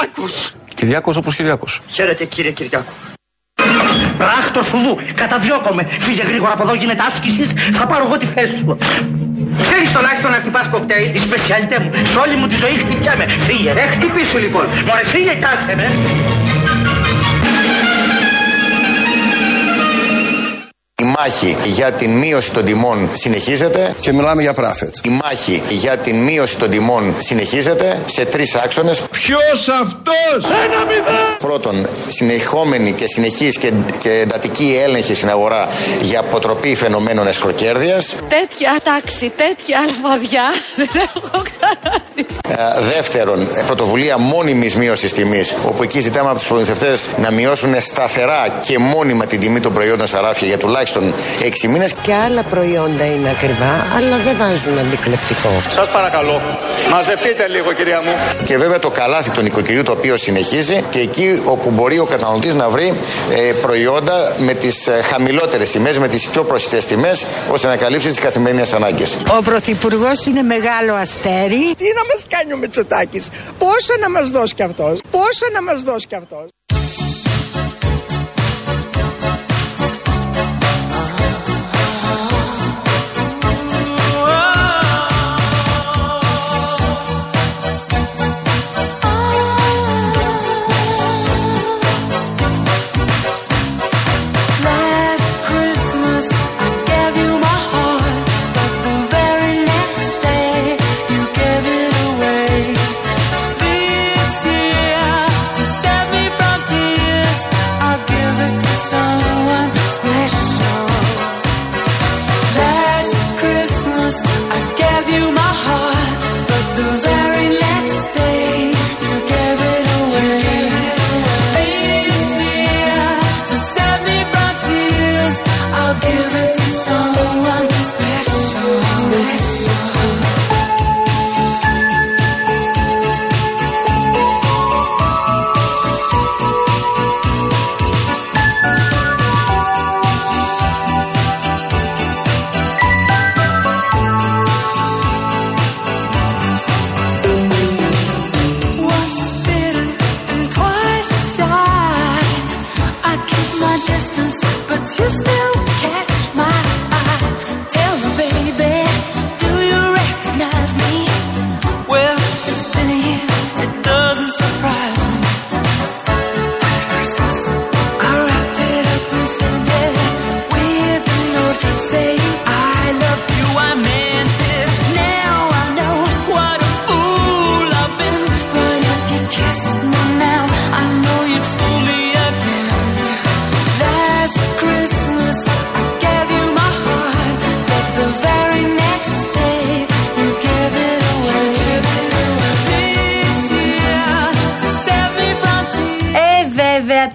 Κυριάκος. Κυριάκος όπως Κυριάκος. Χαίρετε κύριε Κυριάκο. Πράκτος φουβού, καταδιώκομαι. Φύγε γρήγορα από εδώ, γίνεται άσκησης. Θα πάρω εγώ τη θέση σου. Ξέρεις τουλάχιστον να χτυπάς κοκτέιλ. Η σπεσιαλιτέ μου. Σε όλη μου τη ζωή χτυπιάμαι. Φύγε, ρε, χτυπήσου λοιπόν. Μωρέ, φύγε κι άσε με. Η μάχη για την μείωση των τιμών συνεχίζεται. Και μιλάμε για πράφετ. Η μάχη για την μείωση των τιμών συνεχίζεται σε τρεις άξονες. Ποιος αυτός! Πρώτον, συνεχόμενη και συνεχής και, και εντατική έλεγχη στην αγορά για αποτροπή φαινομένων εσχροκέρδειας. Τέτοια τάξη, τέτοια αλφαδιά δεν έχω ξαναδεί. Ε, δεύτερον, ε, πρωτοβουλία μόνιμης μείωσης τιμής, όπου εκεί ζητάμε από τους προμηθευτές να μειώσουν σταθερά και μόνιμα την τιμή των προϊόντων στα ράφια για τουλάχιστον 6 μήνες. Και άλλα προϊόντα είναι ακριβά, αλλά δεν βάζουν αντικλεπτικό. Σας παρακαλώ, μαζευτείτε λίγο κυρία μου. Και βέβαια το καλάθι του νοικοκυριού το οποίο συνεχίζει και εκεί όπου μπορεί ο καταναλωτής να βρει ε, προϊόντα με τις ε, χαμηλότερες τιμές, με τις πιο προσιτές τιμές, ώστε να καλύψει τις καθημερινές ανάγκες. Ο Πρωθυπουργός είναι μεγάλο αστέρι. Τι να μας κάνει ο Μητσοτάκης, πόσα να μας δώσει κι αυτός, πόσα να μας δώσει κι αυτός;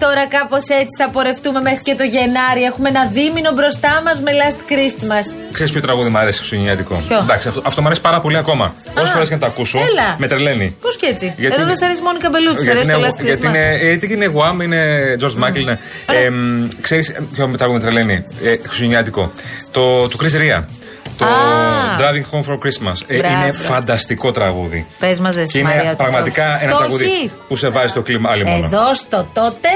Τώρα κάπως έτσι θα πορευτούμε μέχρι και το Γενάρη. Έχουμε ένα δίμηνο μπροστά μας με Last Christmas. Ξέρεις ποιο τραγούδι μου αρέσει χριστουγεννιάτικο. Ποιο; Εντάξει, αυτό, αυτό μου αρέσει πάρα πολύ ακόμα. Όσες φορές και να το ακούσω, έλα. με τρελαίνει. Πώς και έτσι. Γιατί Εδώ είναι- δεν σε αρέσει μόνο η Καμπελούτση, σε Γιατί αρέσει το είναι, Last γιατί Christmas. είναι, γιατί είναι Guam, είναι George Michael. Είναι. Ε, Ξέρεις ποιο τραγούδι με τρελαίνει; Ε, χριστουγεννιάτικο. Το του Chris Ria. Το Α. Driving Home for Christmas. Ε, Μπράβο. είναι φανταστικό τραγούδι. Πες μας, δεν Και είναι πραγματικά ένα τραγούδι που σε βάζει στο κλίμα άλλη μόνο. Εδώ στο τότε.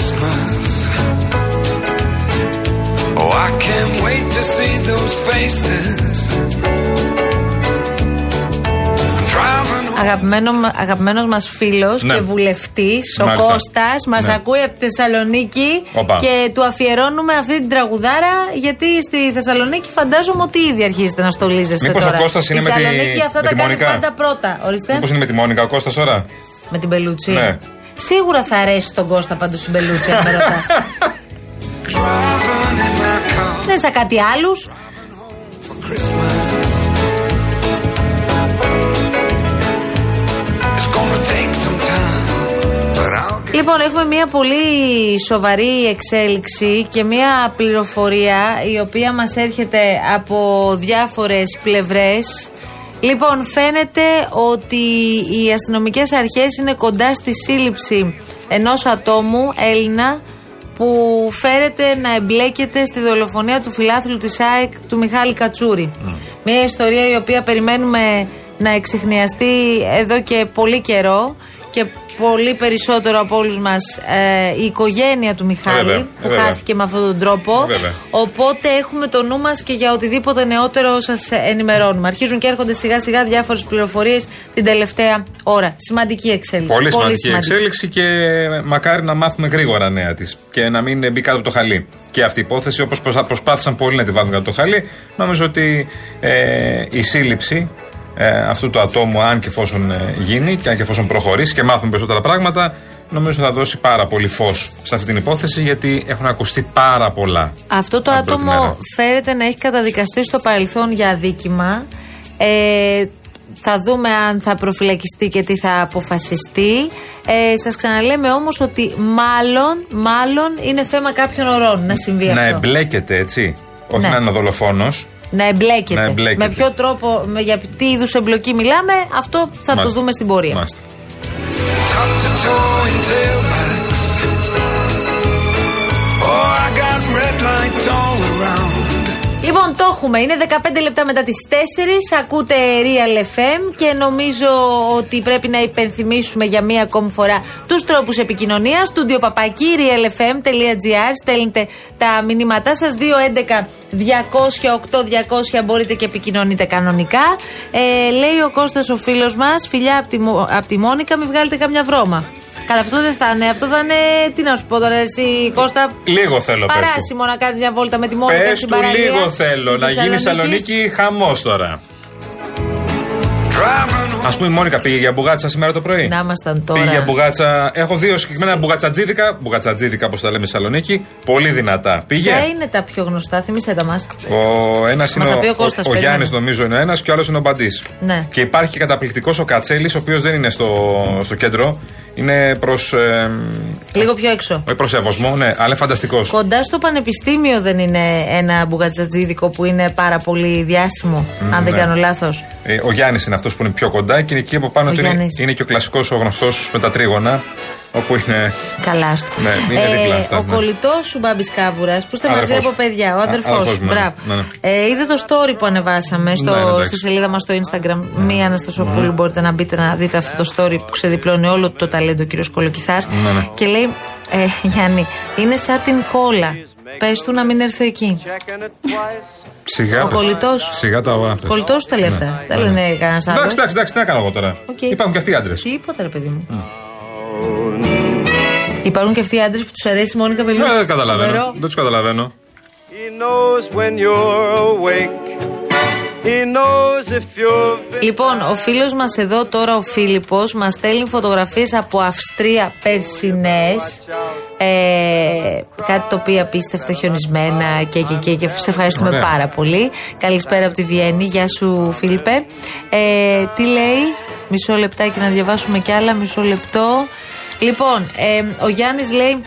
Christmas. Oh, I can't wait to see those faces. I'm driving home. Αγαπημένο, αγαπημένος μας φίλος Ναι. και βουλευτής, ο Μάλιστα. Κώστας, μας Ναι. ακούει από τη Θεσσαλονίκη Οπα. και του αφιερώνουμε αυτή την τραγουδάρα γιατί στη Θεσσαλονίκη φαντάζομαι ότι ήδη αρχίζετε να στολίζεστε Μήπως ο τώρα. Κώστας είναι η με τη- Θεσσαλονίκη αυτά με τα τη κάνει Μονικά. πάντα πρώτα. Ορίστε. Μήπως είναι με τη Μόνικα ο Κώστας τώρα; Με την Πελούτσι. Ναι. Σίγουρα θα αρέσει τον Κώστα πάντως την Πελούτσι αν με ρωτάς. Driving in my car Δεν σαν κάτι άλλους. for Christmas. It's gonna take some time, but I'll get Λοιπόν, έχουμε μια πολύ σοβαρή εξέλιξη και μια πληροφορία η οποία μας έρχεται από διάφορες πλευρές. Λοιπόν, φαίνεται ότι οι αστυνομικές αρχές είναι κοντά στη σύλληψη ενός ατόμου, Έλληνα, που φέρεται να εμπλέκεται στη δολοφονία του φιλάθλου της ΑΕΚ του Μιχάλη Κατσούρη. Μια ιστορία η οποία περιμένουμε να εξηχνιαστεί εδώ και πολύ καιρό και πολύ περισσότερο από όλους μας η οικογένεια του Μιχάλη Βέβαια, που βέβαια. χάθηκε με αυτόν τον τρόπο. Βέβαια. Οπότε έχουμε το νου μας και για οτιδήποτε νεότερο σας ενημερώνουμε. Αρχίζουν και έρχονται σιγά σιγά διάφορες πληροφορίες την τελευταία ώρα. Σημαντική εξέλιξη. Πολύ σημαντική εξέλιξη και μακάρι να μάθουμε γρήγορα νέα της και να μην μπει κάτω από το χαλί. Και αυτή η υπόθεση, όπως προσπάθησαν πολλοί να τη βάλουν κάτω από το χαλί, νομίζω ότι ε, η σύλληψη ε, αυτού του ατόμου, αν και εφόσον ε, γίνει και αν και εφόσον προχωρήσει και μάθουμε περισσότερα πράγματα, νομίζω θα δώσει πάρα πολύ φως σε αυτή την υπόθεση γιατί έχουν ακουστεί πάρα πολλά. Αυτό το από την πρώτη άτομο μέρα. φέρεται να έχει καταδικαστεί στο παρελθόν για αδίκημα. Ε, θα δούμε αν θα προφυλακιστεί και τι θα αποφασιστεί. Ε, σας ξαναλέμε όμως ότι μάλλον, μάλλον είναι θέμα κάποιων ωρών να συμβεί Να αυτό. εμπλέκεται, έτσι. Όχι Ναι. να είναι δολοφόνος. Να εμπλέκεται. Να εμπλέκεται. Με ποιο τρόπο, με, για τι είδους εμπλοκή μιλάμε, αυτό θα το δούμε στην πορεία. Μάλιστα. Top to toe in tailbacks. Oh, I got red lights all around. Λοιπόν, το έχουμε. Είναι 15 λεπτά μετά τις 4. Ακούτε Real FM και νομίζω ότι πρέπει να υπενθυμίσουμε για μία ακόμη φορά τους τρόπους επικοινωνίας. Στούντιο παπάκι realfm.gr. Στέλνετε τα μηνύματά σας. 211 200 8 200 μπορείτε και επικοινωνείτε κανονικά. Ε, λέει ο Κώστας ο φίλος μας, φιλιά από τη, Μο- απ' τη Μόνικα, μην βγάλετε καμιά βρώμα. Καλά, αυτό δεν θα είναι. Αυτό θα είναι. Τι να σου πω τώρα, εσύ Κώστα. Λίγο θέλω, πες του. Παράσιμο να κάνεις μια βόλτα με τη Μόνικα Πες στην του παραλία. λίγο θέλω της να γίνει Θεσσαλονίκης. Θεσσαλονίκη χαμός τώρα. Driving Α πούμε, η Μόνικα πήγε για μπουγάτσα σήμερα το πρωί. Να ήμασταν τώρα. Πήγε για μπουγάτσα. Έχω δύο συγκεκριμένα μπουγατσατζίδικα. Μπουγατσατζίδικα, όπως τα λέμε στη Θεσσαλονίκη. Πολύ δυνατά. Πήγε. Ποια είναι τα πιο γνωστά, θυμίσέ τα μας; Ο ένας είναι τα πει ο ο, Κώστας, ο, περίμενε. Γιάννης, νομίζω είναι ο ένας και ο άλλος είναι ο Μπαντής. Ναι. Και υπάρχει και καταπληκτικός ο Κατσέλης, ο οποίος δεν είναι στο, στο κέντρο. Είναι προς. Ε, Λίγο πιο έξω. όχι προς Ευωσμό, ναι, αλλά είναι φανταστικός. Κοντά στο πανεπιστήμιο δεν είναι ένα μπουγατζατζίδικο που είναι πάρα πολύ διάσημο, αν δεν ναι. κάνω λάθος. Ε, ο Γιάννης είναι αυτός που είναι πιο κοντά και είναι εκεί από πάνω Ο του είναι, Γιάννης. είναι και ο κλασικός ο γνωστός με τα τρίγωνα. Όπου είναι. Καλά στο. Ναι, είναι δίπλα αυτά, ο ναι. κολλητός σου Μπάμπης Κάβουρας, που είστε μαζί Αδερφός. από παιδιά, ο Α, αδερφός αδερφός σου. μου, ναι. Μπράβο. Ναι, ναι. Ε, είδε το story που ανεβάσαμε στο, Ναι, ναι, εντάξει. στη σελίδα μας στο Instagram. Μία Αναστασοπούλου. Μπορείτε να μπείτε να δείτε αυτό το story που ξεδιπλώνει όλο το ταλέντο ο κύριος Κολοκυθάς. Ναι, ναι. Και λέει, ε, Γιάννη, είναι σαν την κόλλα. Πες του να μην έρθω εκεί. Σιγά Ο πες. κολλητός. Σιγά τα αγάπη. Κολλητός σου τα λέει αυτά. Δεν λένε κανένας άλλος. Εντάξει, εντάξει, εντάξει, τι να κάνω εγώ τώρα. Οκ. Υπάρχουν και αυτοί οι άντρες. Τίποτα, ρε παιδί μου. Υπάρχουν και αυτοί οι άντρες που τους αρέσει η Μόνικα Μπελούτσι. Ναι, δεν καταλαβαίνω. Φοβερό. Δεν τους καταλαβαίνω. He knows when you're awake. He knows if you're Λοιπόν, ο φίλος μας εδώ τώρα, ο Φίλιππος, μας στέλνει φωτογραφίες από Αυστρία περσινές. Ε, κάτι το οποίο απίστευτο χιονισμένα και, και, και, και σε ευχαριστούμε Ωραία. πάρα πολύ. Καλησπέρα από τη Βιέννη. Γεια σου, Φίλιππε. Ε, τι λέει, μισό λεπτάκι να διαβάσουμε κι άλλα, μισό λεπτό. Λοιπόν, ε, ο Γιάννης λέει.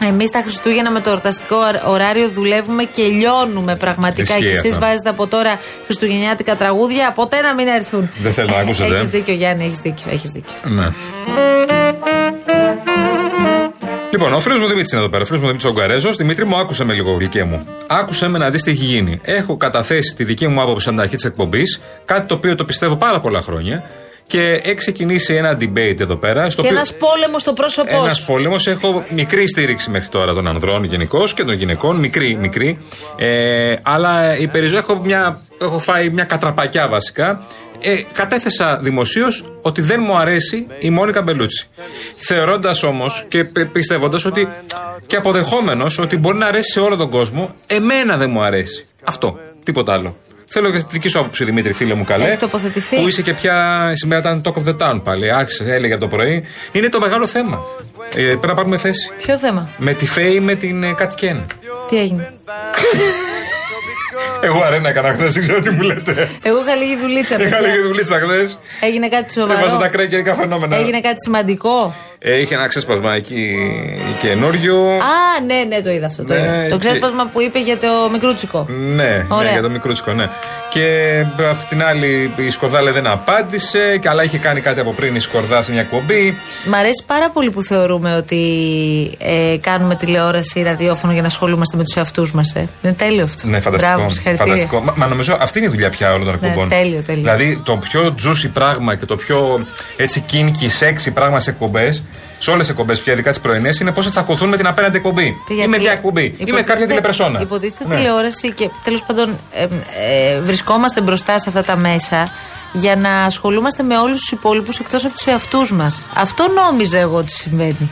Εμείς τα Χριστούγεννα με το εορταστικό ωράριο δουλεύουμε και λιώνουμε πραγματικά. Ισχύει και εσείς αυτό. βάζετε από τώρα Χριστουγεννιάτικα τραγούδια, ποτέ να μην έρθουν. Δεν θέλω να ακούσετε, ε. Έχεις δίκιο, Γιάννη, έχεις δίκιο. Έχεις δίκιο. Ναι. Λοιπόν, ο φίλος μου Δημήτρης είναι εδώ πέρα. Ο φίλος μου Δημήτρης Ογκαρέζος. Δημήτρη μου, άκουσε με λίγο, γλυκέ μου. Άκουσε με να δεις τι έχει γίνει. Έχω καταθέσει τη δική μου άποψη σαν την αρχή της εκπομπής. Κάτι το οποίο το πιστεύω πάρα πολλά χρόνια. Και έχει ξεκινήσει ένα debate εδώ πέρα. Στο Και οποίο... ένας πόλεμος στο πρόσωπός Ένας σου. πόλεμος. Έχω μικρή στήριξη μέχρι τώρα των ανδρών γενικώς και των γυναικών. Μικρή, μικρή. Ε, αλλά οι περισσότεροι έχω, μια, έχω φάει μια κατραπακιά βασικά. Ε, κατέθεσα δημοσίως ότι δεν μου αρέσει η Μόνικα Μπελούτσι. Θεωρώντας όμως και πιστεύοντας ότι και αποδεχόμενος ότι μπορεί να αρέσει σε όλο τον κόσμο, εμένα δεν μου αρέσει. Αυτό. Τίποτα άλλο. Θέλω και τη δική σου άποψη, Δημήτρη, φίλε μου καλέ. Έχει τοποθετηθεί. Που είσαι και πια. Σήμερα ήταν Talk of the Town πάλι. Άρχισε, έλεγε το πρωί. Είναι το μεγάλο θέμα. Ε, πρέπει να πάρουμε θέση. Ποιο θέμα, Με τη Φέη με την ε, Κατ Κέν. τι έγινε; Εγώ αρένα έκανα χθες, δεν ξέρω τι μου λέτε. Εγώ είχα λίγη δουλίτσα. Είχα παιδιά. λίγη δουλίτσα χθες. Έγινε κάτι Έβαζα τα σοβαρό. κρέκαιρικα φαινόμενα. Έγινε κάτι σημαντικό. Ε, είχε ένα ξέσπασμα εκεί καινούριο. Α, ναι, ναι, το είδα αυτό. Το, Ναι, είδα. το και- ξέσπασμα που είπε για το μικρούτσικο. Ναι, ναι, Ωραία. για το μικρούτσικο, ναι. Και αυτή την άλλη η Σκορδά δεν απάντησε. Και αλλά είχε κάνει κάτι από πριν η Σκορδά σε μια εκπομπή. Μ' αρέσει πάρα πολύ που θεωρούμε ότι ε, κάνουμε τηλεόραση, ραδιόφωνο για να ασχολούμαστε με τους εαυτούς μας. Ε. Είναι τέλειο αυτό. Ναι, φανταστικό. Μπράβο, συγχαρητήρια. φανταστικό. Μα, μα νομίζω αυτή είναι η δουλειά πια όλων των Ναι, εκπομπών. τέλειο, τέλειο. Δηλαδή το πιο juicy πράγμα και το πιο έτσι κίνικη, σεξι πράγμα σε εκπομπές, σε όλες τις εκπομπές πια, ειδικά τις πρωινές, είναι πώς θα τσακωθούν με την απέναντι εκπομπή. Γιατί Ή με μια εκπομπή. Ή με υποτίθεται- κάποια τηλεπερσόνα. Υποτίθεται Ναι. τηλεόραση και τέλος πάντων ε, ε, βρισκόμαστε μπροστά σε αυτά τα μέσα για να ασχολούμαστε με όλους τους υπόλοιπους εκτός από τους εαυτούς μας. Αυτό νόμιζα εγώ ότι συμβαίνει.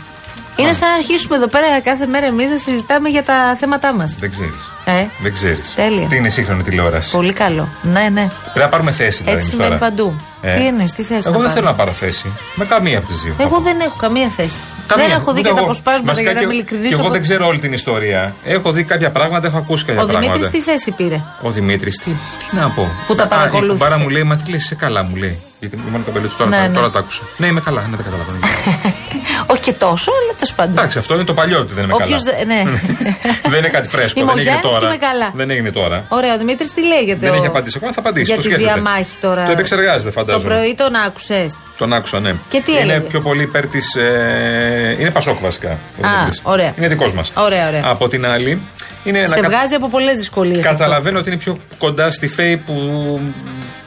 Είναι σαν να αρχίσουμε εδώ πέρα κάθε μέρα εμείς να συζητάμε για τα θέματά μας. Δεν ξέρεις. Ε, Δεν ξέρεις. Τέλεια. Τι είναι η σύγχρονη τηλεόραση; πολύ καλό. Ναι, ναι. Πρέπει να πάρουμε θέση τώρα. Έτσι εμείς συμβαίνει τώρα. παντού. Ε. Τι εννοείς, τι θε Εγώ δεν θέλω να πάρω θέση. Με καμία από τις δύο. Εγώ δεν έχω καμία θέση. Καμία, δεν έχω δει ούτε και τα εγώ. αποσπάσματα Βασικά για να και- είμαι ειλικρινής. Και εγώ δεν ξέρω όλη την ιστορία. Έχω δει κάποια πράγματα, έχω ακούσει κάποια Ο Δημήτρης πράγματα. τι θέση πήρε; Ο Δημήτρης, τι, τι να πω. Που τα Α, Η παρακολούθησε. κουμπάρα μου λέει, Μα τι λες, είσαι καλά, μου λέει. Γιατί ήμουν καπελούτσο τώρα, Ναι, τα- ναι. τώρα το άκουσα. Ναι, είμαι καλά, ναι, δεν καταλαβαίνω. Όχι και τόσο, αλλά τέλος πάντων. Εντάξει, αυτό είναι το παλιό ότι δεν είμαι Όποιος καλά. δε- ναι. δεν είναι κάτι φρέσκο, Είμαι ο δεν έγινε Γιάννης και τώρα. είμαι καλά. Δεν έγινε τώρα. Ωραία, ο Δημήτρης τι λέει για το. Δεν έχει απαντήσει ακόμα, θα απαντήσει. Για το τη σκέφτεται. διαμάχη τώρα. Το επεξεργάζεται, Το φαντάζομαι. πρωί τον άκουσες; Τον άκουσα, ναι. Και τι είναι έλεγε; πιο πολύ υπέρ της. Ε, είναι Πασόκ βασικά. ο Α, Δημήτρης. ωραία. Είναι δικός μας. Ωραία, ωραία. Από την άλλη, είναι Σε κα- βγάζει από πολλές δυσκολίες. Καταλαβαίνω ότι είναι πιο κοντά στη Φέη που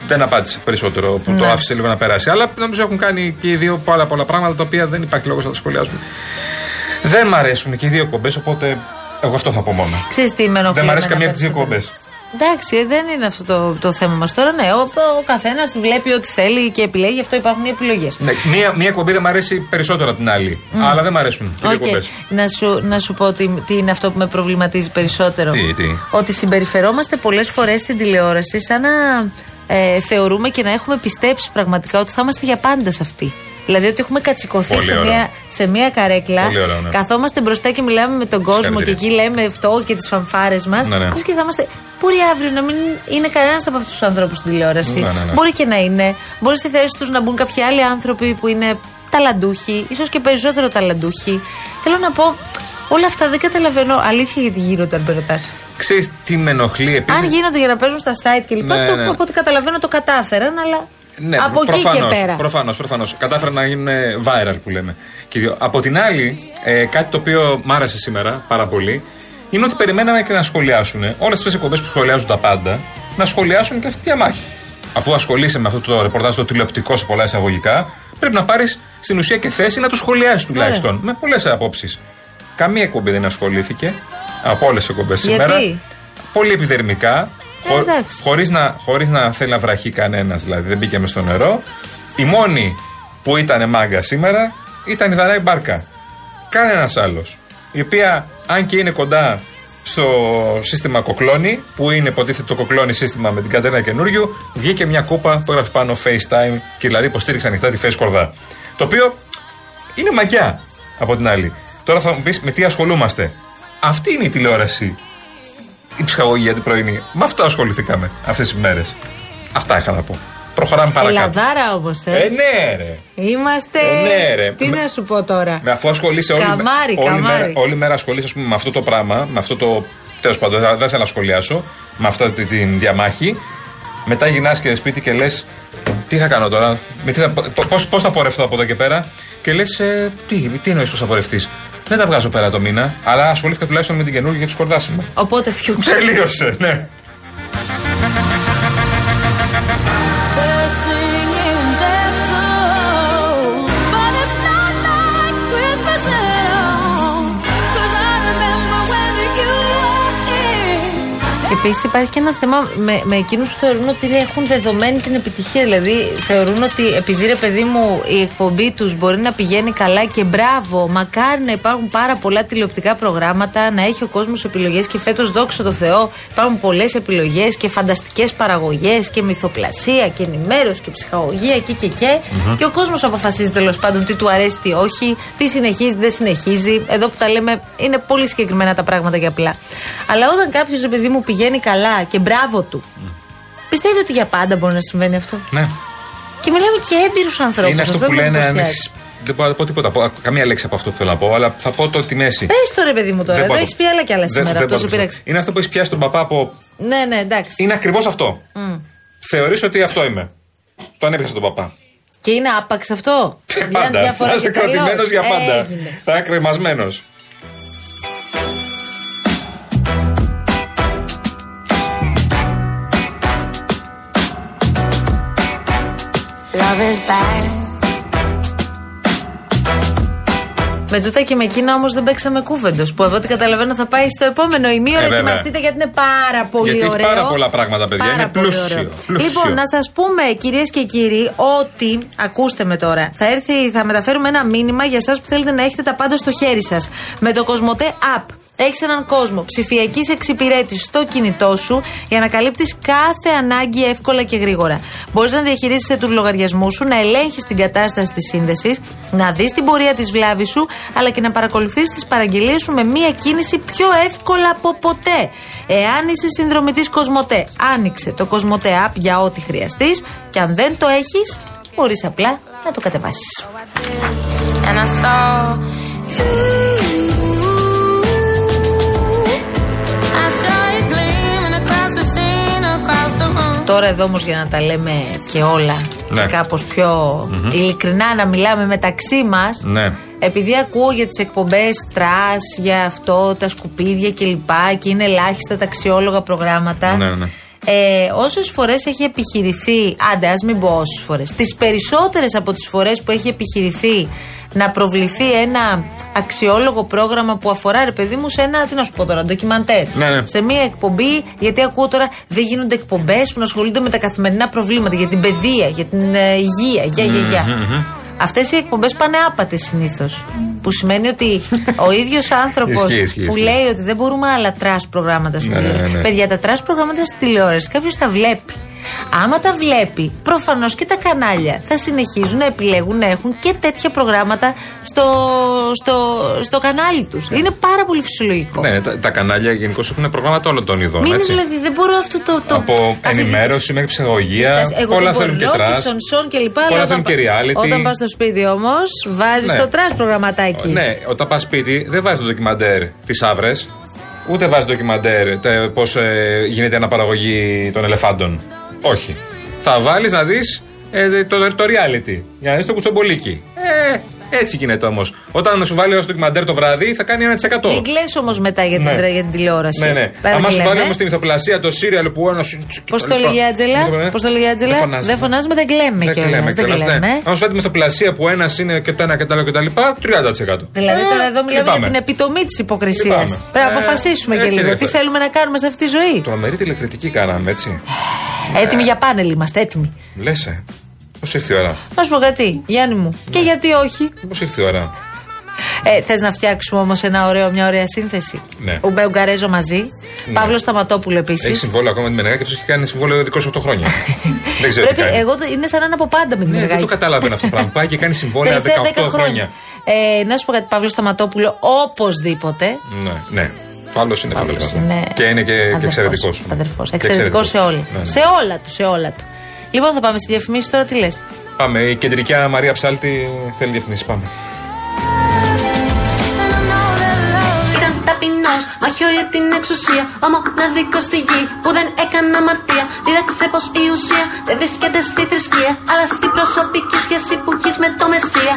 δεν απάντησε περισσότερο, που το Ναι. άφησε λίγο να περάσει. Αλλά νομίζω έχουν κάνει και οι δύο πάρα πολλά πράγματα τα οποία δεν υπάρχει λόγος να τα σχολιάσουμε. Δεν μ' αρέσουν και οι δύο εκπομπές, οπότε εγώ αυτό θα πω μόνο. Ξέρεις τι με ενοχλεί Δεν μ' αρέσει εμένα καμία από τις δύο εκπομπές. περισσότερο. Εντάξει, ε, δεν είναι αυτό το, το θέμα μας τώρα. Ναι, ο, ο καθένας βλέπει ό,τι θέλει και επιλέγει, γι' αυτό υπάρχουν οι επιλογές. Ναι, μία, μία εκπομπή δεν μ' αρέσει περισσότερο από την άλλη. Αλλά δεν μ' αρέσουν και οι δύο Οκ. κομπέ. Να, σου, να σου πω τι, τι είναι αυτό που με προβληματίζει περισσότερο. Τι, τι. Ότι συμπεριφερόμαστε πολλές φορές στην τηλεόραση σαν να ε, θεωρούμε και να έχουμε πιστέψει πραγματικά ότι θα είμαστε για πάντα σε αυτή. Δηλαδή ότι έχουμε κατσικωθεί Πολύ σε ωραίο. μια, σε μια καρέκλα. Πολύ ωραίο, ναι. Καθόμαστε μπροστά και μιλάμε με τον κόσμο και Συγχαρητήρια. εκεί λέμε αυτό και τις φανφάρες μας. Ναι, ναι. και θα είμαστε. Μπορεί αύριο να μην είναι κανένας από αυτούς τους ανθρώπους στην τηλεόραση. Ναι, ναι, ναι. Μπορεί και να είναι. Μπορεί στη θέση τους να μπουν κάποιοι άλλοι άνθρωποι που είναι ταλαντούχοι, ίσως και περισσότερο ταλαντούχοι. Θέλω να πω, όλα αυτά δεν καταλαβαίνω αλήθεια γιατί γίνονται αν με ρωτάς. Ξέρεις τι με ενοχλεί επίσης; Αν γίνονται για να παίζουν στα site κλπ. Ναι, το, ναι. από ό,τι καταλαβαίνω το κατάφεραν, αλλά Ναι, από εκεί και πέρα. Προφανώς, προφανώς. Κατάφεραν να γίνουν viral που λέμε. Και οι δύο. Από την άλλη, ε, κάτι το οποίο μ' άρεσε σήμερα πάρα πολύ είναι ότι περιμέναμε και να σχολιάσουν όλες αυτές τι εκπομπές που σχολιάζουν τα πάντα, να σχολιάσουν και αυτή τη διαμάχη. Αφού ασχολείσαι με αυτό το ρεπορτάζ το τηλεοπτικό σε πολλά εισαγωγικά, πρέπει να πάρεις στην ουσία και θέση να το σχολιάσεις τουλάχιστον. Με πολλές απόψεις. Καμία εκπομπή δεν ασχολήθηκε από όλες τις εκπομπές σήμερα. Γιατί; Πολύ επιδερμικά. Ε, εντάξει. Χωρίς να, χωρίς να θέλει να βραχεί κανένας, δηλαδή δεν μπήκε μες στο νερό. Η μόνη που ήταν μάγκα σήμερα ήταν η Δανάη Μπάρκα. Κανένας άλλος. Η οποία, αν και είναι κοντά στο σύστημα κοκλώνη, που είναι υποτίθεται το κοκλώνη σύστημα με την κατένα καινούριου, βγήκε μια κούπα που έγραφε πάνω FaceTime και δηλαδή υποστήριξε ανοιχτά τη Face Κορδά. Το οποίο είναι μαγιά από την άλλη. Τώρα θα μου πεις με τι ασχολούμαστε. Αυτή είναι η τηλεόραση. Η ψυχαγωγία την πρωινή. Με αυτό ασχοληθήκαμε αυτές τις μέρες. Αυτά είχα να πω. Προχωράμε παρακάτω. Ελλαδάρα όμως, ε. Ε, ναι, ρε. Είμαστε. Ε, ναι, ρε. Τι Με- να σου πω τώρα; Με αφού ασχολείσαι όλη, Καμάρι, όλη, καμάρι. μέρα, όλη μέρα ασχολείσαι ας πούμε, με αυτό το πράγμα, με αυτό το. Τέλος πάντων, δεν, δεν θέλω να σχολιάσω, με αυτή τη- την διαμάχη. Μετά γυρνάς και σπίτι και λες, τι θα κάνω τώρα, με τι θα, πώς, πώς θα πορευτώ από εδώ και πέρα; Και λες, ε, τι, τι εννοείς πώ θα πορευτείς; Δεν τα βγάζω πέρα το μήνα, αλλά ασχολήθηκα τουλάχιστον με την καινούργια και τους κορδάσιμα. Οπότε φιούξε. Τελείωσε, ναι. Επίσης υπάρχει και ένα θέμα με, με εκείνους που θεωρούν ότι έχουν δεδομένη την επιτυχία. Δηλαδή θεωρούν ότι επειδή ρε παιδί μου η εκπομπή τους μπορεί να πηγαίνει καλά και μπράβο, μακάρι να υπάρχουν πάρα πολλά τηλεοπτικά προγράμματα, να έχει ο κόσμος επιλογές και φέτος δόξα τω Θεώ υπάρχουν πολλές επιλογές και φανταστικές παραγωγές και μυθοπλασία και ενημέρωση και ψυχαγωγία εκεί και και. Και ο κόσμος αποφασίζει τέλος πάντων τι του αρέσει, τι όχι, τι συνεχίζει, τι δεν συνεχίζει. Εδώ που τα λέμε είναι πολύ συγκεκριμένα τα πράγματα και απλά. Αλλά όταν κάποιος, επειδή μου πηγαίνει κάνει καλά και μπράβο του. Πιστεύει ότι για πάντα μπορεί να συμβαίνει αυτό; Ναι. Και μιλάμε και έμπειρους ανθρώπους. Είναι αυτό που λένε. αν έχεις- Δεν μπορώ να πω τίποτα. πω- Καμία λέξη από αυτό θέλω να πω, αλλά θα πω το τη μέση. Πες το ρε παιδί μου τώρα, Δεν εδώ μπορώ. έχεις πει άλλα κι άλλα Δεν- σήμερα. δεν Αυτό μπορώ σου να το πειράξει. πω. Είναι αυτό που έχεις πιάσει τον παπά από. Ναι, ναι, εντάξει. Είναι ακριβώς αυτό. Μμ. Θεωρείς ότι αυτό είμαι. Τον έπιασα τον παπά. Και είναι άπαξ αυτό. Μια- μια Πάντα. φορά Θα είσαι και τελειώς. κρατημένος για πάντα. Έγινε. Θα είναι κρεμασμένος. Love is bad. Με τούτα και με εκείνα όμως δεν παίξαμε κούβεντος. Που από ό,τι καταλαβαίνω θα πάει στο επόμενο ημίωρο. Ε, βέβαια. Ετοιμαστείτε γιατί είναι πάρα πολύ Γιατί έχει ωραίο. πάρα πολλά πράγματα, παιδιά. Πάρα Είναι πολύ πλούσιο, ωραίο. πλούσιο. Λοιπόν, να σας πούμε, κυρίες και κύριοι, ότι. Ακούστε με τώρα. Θα, έρθει, θα μεταφέρουμε ένα μήνυμα για εσάς που θέλετε να έχετε τα πάντα στο χέρι σας. Με το Κοσμοτέ App. Έχεις έναν κόσμο ψηφιακής εξυπηρέτησης στο κινητό σου για να καλύπτεις κάθε ανάγκη εύκολα και γρήγορα. Μπορείς να διαχειρίζεσαι τους λογαριασμούς σου, να ελέγχεις την κατάσταση της σύνδεσης, να δεις την πορεία της βλάβης σου, αλλά και να παρακολουθήσει τις παραγγελίες σου με μία κίνηση πιο εύκολα από ποτέ. Εάν είσαι συνδρομητής Κοσμοτέ, άνοιξε το Κοσμοτέ App για ό,τι χρειαστείς και αν δεν το έχεις, μπορείς απλά να το κατεβάσεις. Τώρα εδώ όμως για να τα λέμε και όλα Ναι. και κάπως πιο ειλικρινά να μιλάμε μεταξύ μας Ναι. επειδή ακούω για τις εκπομπές trash, για αυτό, τα σκουπίδια κλπ και είναι ελάχιστα τα αξιόλογα προγράμματα Ναι, ναι. Ε, όσες φορές έχει επιχειρηθεί άντε ας μην πω όσες φορές τις περισσότερες από τις φορές που έχει επιχειρηθεί να προβληθεί ένα αξιόλογο πρόγραμμα που αφορά ρε παιδί μου σε ένα, τι να σου πω τώρα, ντοκιμαντέρ. Ναι, ναι. Σε μία εκπομπή, γιατί ακούω τώρα δεν γίνονται εκπομπές που να ασχολούνται με τα καθημερινά προβλήματα, για την παιδεία, για την ε, υγεία, για, για, για. Αυτές οι εκπομπές πάνε άπατες συνήθως. Που σημαίνει ότι ο ίδιος άνθρωπος Ισχύει, ισχύει, που ισχύει. λέει ότι δεν μπορούμε άλλα trash προγράμματα στην Ναι, ναι, τηλεόραση. ναι. Παιδιά, τα trash προγράμματα στην τηλεόραση κάποιος τα βλέπει. Άμα τα βλέπει, προφανώς και τα κανάλια θα συνεχίζουν να επιλέγουν να έχουν και τέτοια προγράμματα στο, στο, στο κανάλι τους. Είναι πάρα πολύ φυσιολογικό. Ναι, τα, τα κανάλια γενικώ έχουν προγράμματα όλων των ειδών. Μην είναι έτσι. δηλαδή, δεν μπορώ αυτό το. το Από αυτή τη- ενημέρωση μέχρι ψυχαγωγία. Στάση. Εγώ Πολλά δεν θέλουν και μπορώ, trash. και σονσόν και λοιπά. Πολλά αλλά θέλουν όταν και πα- reality. Όταν πας στο σπίτι όμως, βάζεις Ναι. το trash προγραμματάκι. Ναι, όταν πας σπίτι δεν βάζεις το ντοκιμαντέρ τις ζέβρες. Ούτε βάζεις ντοκιμαντέρ πώς γίνεται η αναπαραγωγή των ελεφάντων. Όχι. Θα βάλεις να δεις το, το reality. Για να δεις το κουτσομπολίκι. Ε, έτσι γίνεται όμως. Όταν σου βάλει ένα ντοκιμαντέρ το βράδυ θα κάνει 1%. Μην κλαις όμως μετά για την, Ναι. για την τηλεόραση. Ναι, ναι. Πέρα Αν τι σου λέμε. βάλει όμως την ηθοπλασία το σύριαλ που ένα. Πώς το λέγει η Άντζελα, Πώς το λέγει η Άντζελα, φωνάζουμε. δεν φωνάζουμε, δεν κλαίμε Δεν κιόλας, κλαίμε Δεν κιόλας, ναι. κλαίμε. Αν σου βάλει την ηθοπλασία που ένας είναι και το ένα και το άλλο και τα λοιπά, 30%. Δηλαδή τώρα εδώ μιλάμε για λυπάμαι. την επιτομή της υποκρισίας. Λυπάμαι. Πρέπει να Ε, αποφασίσουμε και έτσι λίγο. είναι Τι αυτό. θέλουμε να κάνουμε σε αυτή τη ζωή; Τρομερή τηλεκριτική κάναμε, έτσι. Έτοιμοι για πάνελ είμαστε, έτοιμοι. Λες, ε. Πώς ήρθε η ώρα; Να σου πω κάτι, Γιάννη μου. Ναι. Και γιατί όχι. Πώς ήρθε η ώρα; Ε, Θες να φτιάξουμε όμως ένα ωραίο, μια ωραία σύνθεση; Ναι. Ουμπέ Ουγγαρέζο μαζί. Παύλος Σταματόπουλο επίσης. Έχεις συμβόλαιο ακόμα με τη Μενεγάκη και αυτός έχει κάνει συμβόλαιο 28 χρόνια. δεν ξέρω τι Πρέπει, κάνει. εγώ το- είναι σαν να είναι από πάντα με την Ναι, δεν Μενεγάκη. το καταλαβαίνω αυτό το πράγμα. Πάει και κάνει συμβόλαια 18 Τελευταία 10 χρόνια. Ε, να σου πω κάτι, Παύλο Σταματόπουλο, οπωσδήποτε. Ναι, ναι. Παύλο είναι φίλο Παύλος μα. είναι Και είναι και, και εξαιρετικός. Αδερφός. Εξαιρετικός σε όλα. Ναι, ναι. Σε όλα του, σε όλα του. Λοιπόν, θα πάμε στη διαφημίση τώρα, τι λες; Πάμε. Η κεντρική Μαρία Ψάλτη θέλει διαφημίσεις. Πάμε. Ήταν ταπεινός, μα έχει όλη την εξουσία. Ο μοναδικός στη γη που δεν έκανε αμαρτία. Δίδαξε πως η ουσία δεν βρίσκεται στη θρησκεία, αλλά στην προσωπική σχέση που έχεις με το Μεσσία.